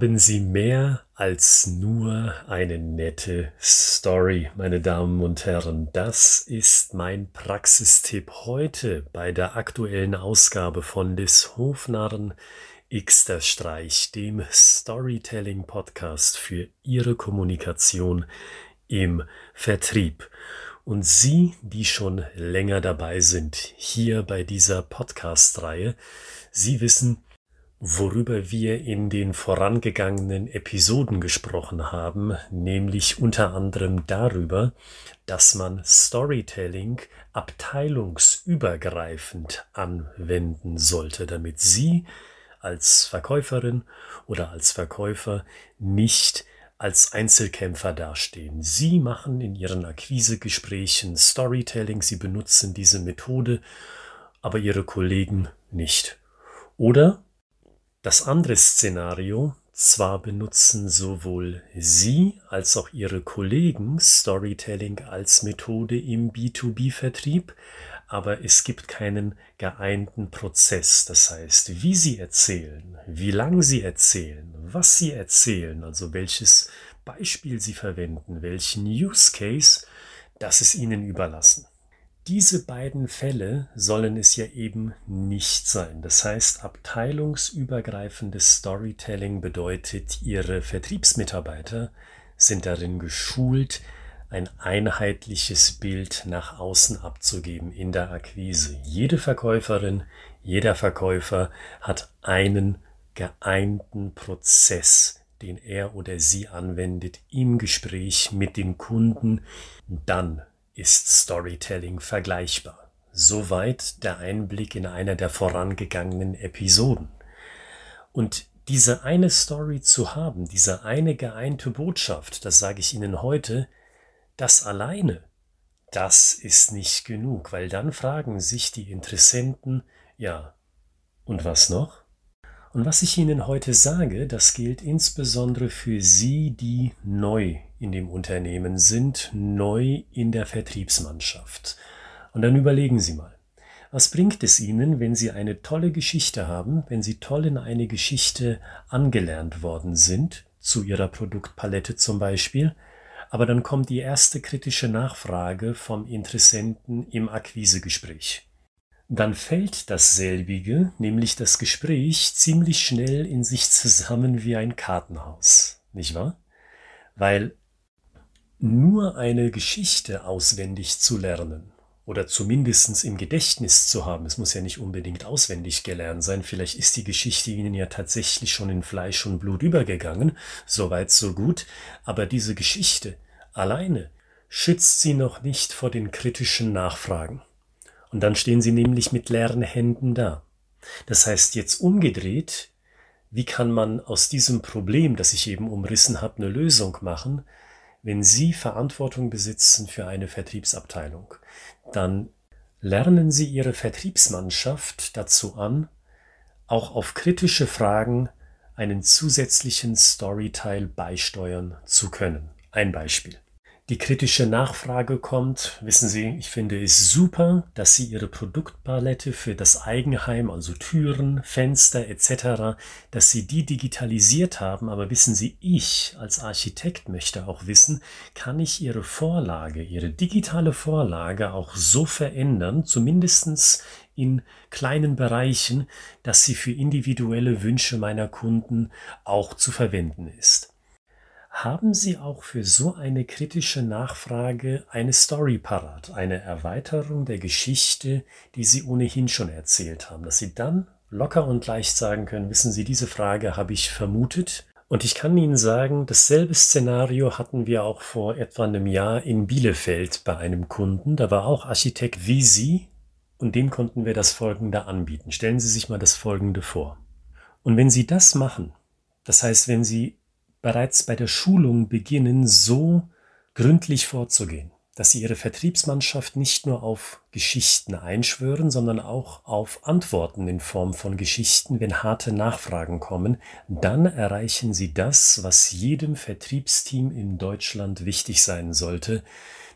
haben Sie mehr als nur eine nette Story, meine Damen und Herren. Das ist mein Praxistipp heute bei der aktuellen Ausgabe von des Hofnarren Xter Streich, dem Storytelling Podcast für Ihre Kommunikation im Vertrieb. Und Sie, die schon länger dabei sind, hier bei dieser Podcast-Reihe, Sie wissen, worüber wir in den vorangegangenen Episoden gesprochen haben, nämlich unter anderem darüber, dass man Storytelling abteilungsübergreifend anwenden sollte, damit Sie als Verkäuferin oder als Verkäufer nicht als Einzelkämpfer dastehen. Sie machen in Ihren Akquisegesprächen Storytelling, Sie benutzen diese Methode, aber Ihre Kollegen nicht. Oder das andere Szenario, zwar benutzen sowohl Sie als auch Ihre Kollegen Storytelling als Methode im B2B-Vertrieb, aber es gibt keinen geeinten Prozess. Das heißt, wie Sie erzählen, wie lang Sie erzählen, was Sie erzählen, also welches Beispiel Sie verwenden, welchen Use Case, das ist Ihnen überlassen. Diese beiden Fälle sollen es ja eben nicht sein. Das heißt, abteilungsübergreifendes Storytelling bedeutet, Ihre Vertriebsmitarbeiter sind darin geschult, ein einheitliches Bild nach außen abzugeben in der Akquise. Jede Verkäuferin, jeder Verkäufer hat einen geeinten Prozess, den er oder sie anwendet im Gespräch mit dem Kunden. Dann ist Storytelling vergleichbar. Soweit der Einblick in einer der vorangegangenen Episoden. Und diese eine Story zu haben, diese eine geeinte Botschaft, das sage ich Ihnen heute, das alleine, das ist nicht genug, weil dann fragen sich die Interessenten, ja, und was noch? Und was ich Ihnen heute sage, das gilt insbesondere für Sie, die neu in dem Unternehmen sind, neu in der Vertriebsmannschaft. Und dann überlegen Sie mal, was bringt es Ihnen, wenn Sie eine tolle Geschichte haben, wenn Sie toll in eine Geschichte angelernt worden sind, zu Ihrer Produktpalette zum Beispiel, aber dann kommt die erste kritische Nachfrage vom Interessenten im Akquisegespräch dann fällt dasselbige, nämlich das Gespräch, ziemlich schnell in sich zusammen wie ein Kartenhaus, nicht wahr? Weil nur eine Geschichte auswendig zu lernen oder zumindestens im Gedächtnis zu haben, es muss ja nicht unbedingt auswendig gelernt sein, vielleicht ist die Geschichte Ihnen ja tatsächlich schon in Fleisch und Blut übergegangen, soweit so gut, aber diese Geschichte alleine schützt Sie noch nicht vor den kritischen Nachfragen. Und dann stehen sie nämlich mit leeren Händen da. Das heißt jetzt umgedreht, wie kann man aus diesem Problem, das ich eben umrissen habe, eine Lösung machen, wenn Sie Verantwortung besitzen für eine Vertriebsabteilung? Dann lernen Sie Ihre Vertriebsmannschaft dazu an, auch auf kritische Fragen einen zusätzlichen Storyteil beisteuern zu können. Ein Beispiel die kritische Nachfrage kommt, wissen Sie, ich finde es super, dass Sie Ihre Produktpalette für das Eigenheim, also Türen, Fenster etc., dass Sie die digitalisiert haben, aber wissen Sie, ich als Architekt möchte auch wissen, kann ich Ihre Vorlage, Ihre digitale Vorlage auch so verändern, zumindestens in kleinen Bereichen, dass sie für individuelle Wünsche meiner Kunden auch zu verwenden ist. Haben Sie auch für so eine kritische Nachfrage eine Story parat, eine Erweiterung der Geschichte, die Sie ohnehin schon erzählt haben, dass Sie dann locker und leicht sagen können, wissen Sie, diese Frage habe ich vermutet. Und ich kann Ihnen sagen, dasselbe Szenario hatten wir auch vor etwa einem Jahr in Bielefeld bei einem Kunden. Da war auch Architekt wie Sie und dem konnten wir das Folgende anbieten. Stellen Sie sich mal das Folgende vor. Und wenn Sie das machen, das heißt, wenn Sie bereits bei der Schulung beginnen, so gründlich vorzugehen, dass sie ihre Vertriebsmannschaft nicht nur auf Geschichten einschwören, sondern auch auf Antworten in Form von Geschichten, wenn harte Nachfragen kommen, dann erreichen sie das, was jedem Vertriebsteam in Deutschland wichtig sein sollte,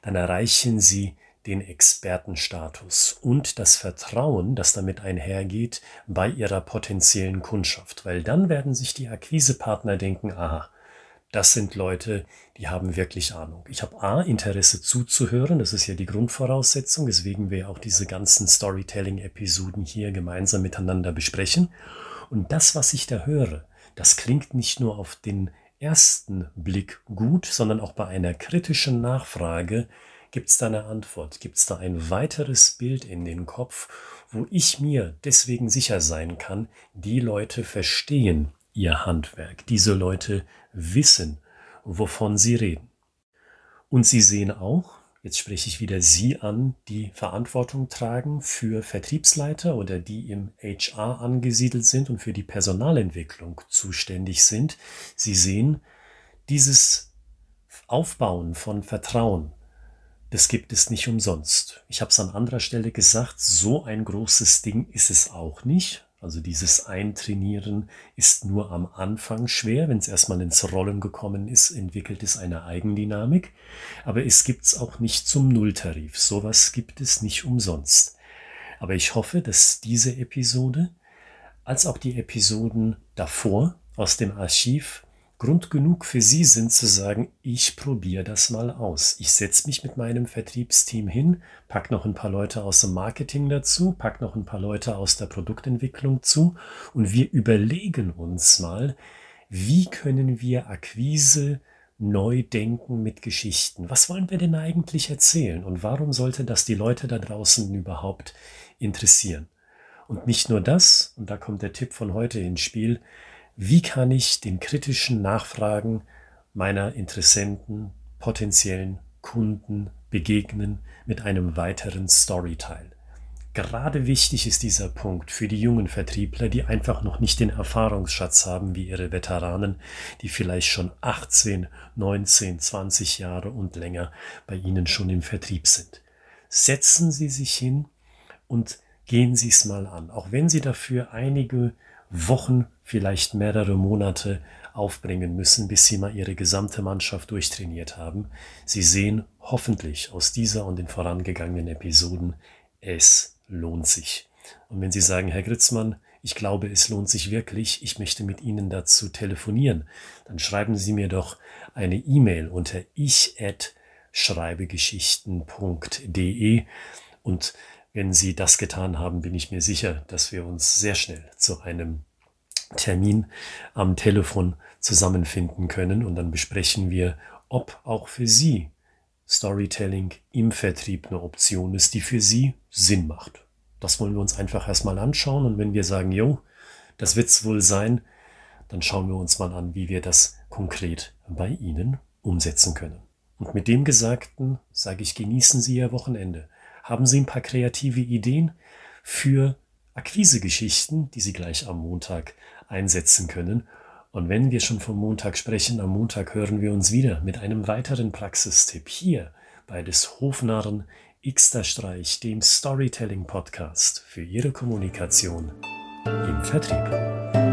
dann erreichen sie den Expertenstatus und das Vertrauen, das damit einhergeht, bei ihrer potenziellen Kundschaft. Weil dann werden sich die Akquisepartner denken, aha, das sind Leute, die haben wirklich Ahnung. Ich habe A, Interesse zuzuhören, das ist ja die Grundvoraussetzung, weswegen wir auch diese ganzen Storytelling-Episoden hier gemeinsam miteinander besprechen. Und das, was ich da höre, das klingt nicht nur auf den ersten Blick gut, sondern auch bei einer kritischen Nachfrage gibt es da eine Antwort, gibt es da ein weiteres Bild in den Kopf, wo ich mir deswegen sicher sein kann, die Leute verstehen ihr Handwerk, diese Leute wissen, wovon sie reden. Und sie sehen auch, jetzt spreche ich wieder Sie an, die Verantwortung tragen für Vertriebsleiter oder die im HR angesiedelt sind und für die Personalentwicklung zuständig sind. Sie sehen, dieses Aufbauen von Vertrauen, das gibt es nicht umsonst. Ich habe es an anderer Stelle gesagt, so ein großes Ding ist es auch nicht. Also dieses Eintrainieren ist nur am Anfang schwer. Wenn es erstmal ins Rollen gekommen ist, entwickelt es eine Eigendynamik. Aber es gibt es auch nicht zum Nulltarif. Sowas gibt es nicht umsonst. Aber ich hoffe, dass diese Episode als auch die Episoden davor aus dem Archiv Grund genug für Sie sind zu sagen, ich probiere das mal aus. Ich setze mich mit meinem Vertriebsteam hin, pack noch ein paar Leute aus dem Marketing dazu, pack noch ein paar Leute aus der Produktentwicklung zu und wir überlegen uns mal, wie können wir Akquise neu denken mit Geschichten? Was wollen wir denn eigentlich erzählen und warum sollte das die Leute da draußen überhaupt interessieren? Und nicht nur das, und da kommt der Tipp von heute ins Spiel, wie kann ich den kritischen Nachfragen meiner Interessenten, potenziellen Kunden begegnen mit einem weiteren Storyteil. Gerade wichtig ist dieser Punkt für die jungen Vertriebler, die einfach noch nicht den Erfahrungsschatz haben wie ihre Veteranen, die vielleicht schon 18, 19, 20 Jahre und länger bei Ihnen schon im Vertrieb sind. Setzen Sie sich hin und gehen Sie es mal an, auch wenn Sie dafür einige Wochen, vielleicht mehrere Monate aufbringen müssen, bis sie mal ihre gesamte Mannschaft durchtrainiert haben. Sie sehen hoffentlich aus dieser und den vorangegangenen Episoden, es lohnt sich. Und wenn Sie sagen, Herr Gritzmann, ich glaube, es lohnt sich wirklich, ich möchte mit Ihnen dazu telefonieren, dann schreiben Sie mir doch eine E-Mail unter ich@schreibegeschichten.de und wenn Sie das getan haben, bin ich mir sicher, dass wir uns sehr schnell zu einem Termin am Telefon zusammenfinden können und dann besprechen wir, ob auch für Sie Storytelling im Vertrieb eine Option ist, die für Sie Sinn macht. Das wollen wir uns einfach erstmal anschauen und wenn wir sagen, jo, das wird's wohl sein, dann schauen wir uns mal an, wie wir das konkret bei Ihnen umsetzen können. Und mit dem Gesagten sage ich, genießen Sie Ihr Wochenende. Haben Sie ein paar kreative Ideen für Akquisegeschichten, die Sie gleich am Montag einsetzen können? Und wenn wir schon vom Montag sprechen, am Montag hören wir uns wieder mit einem weiteren Praxistipp hier bei des Hofnarren Xter Streich, dem Storytelling Podcast für Ihre Kommunikation im Vertrieb.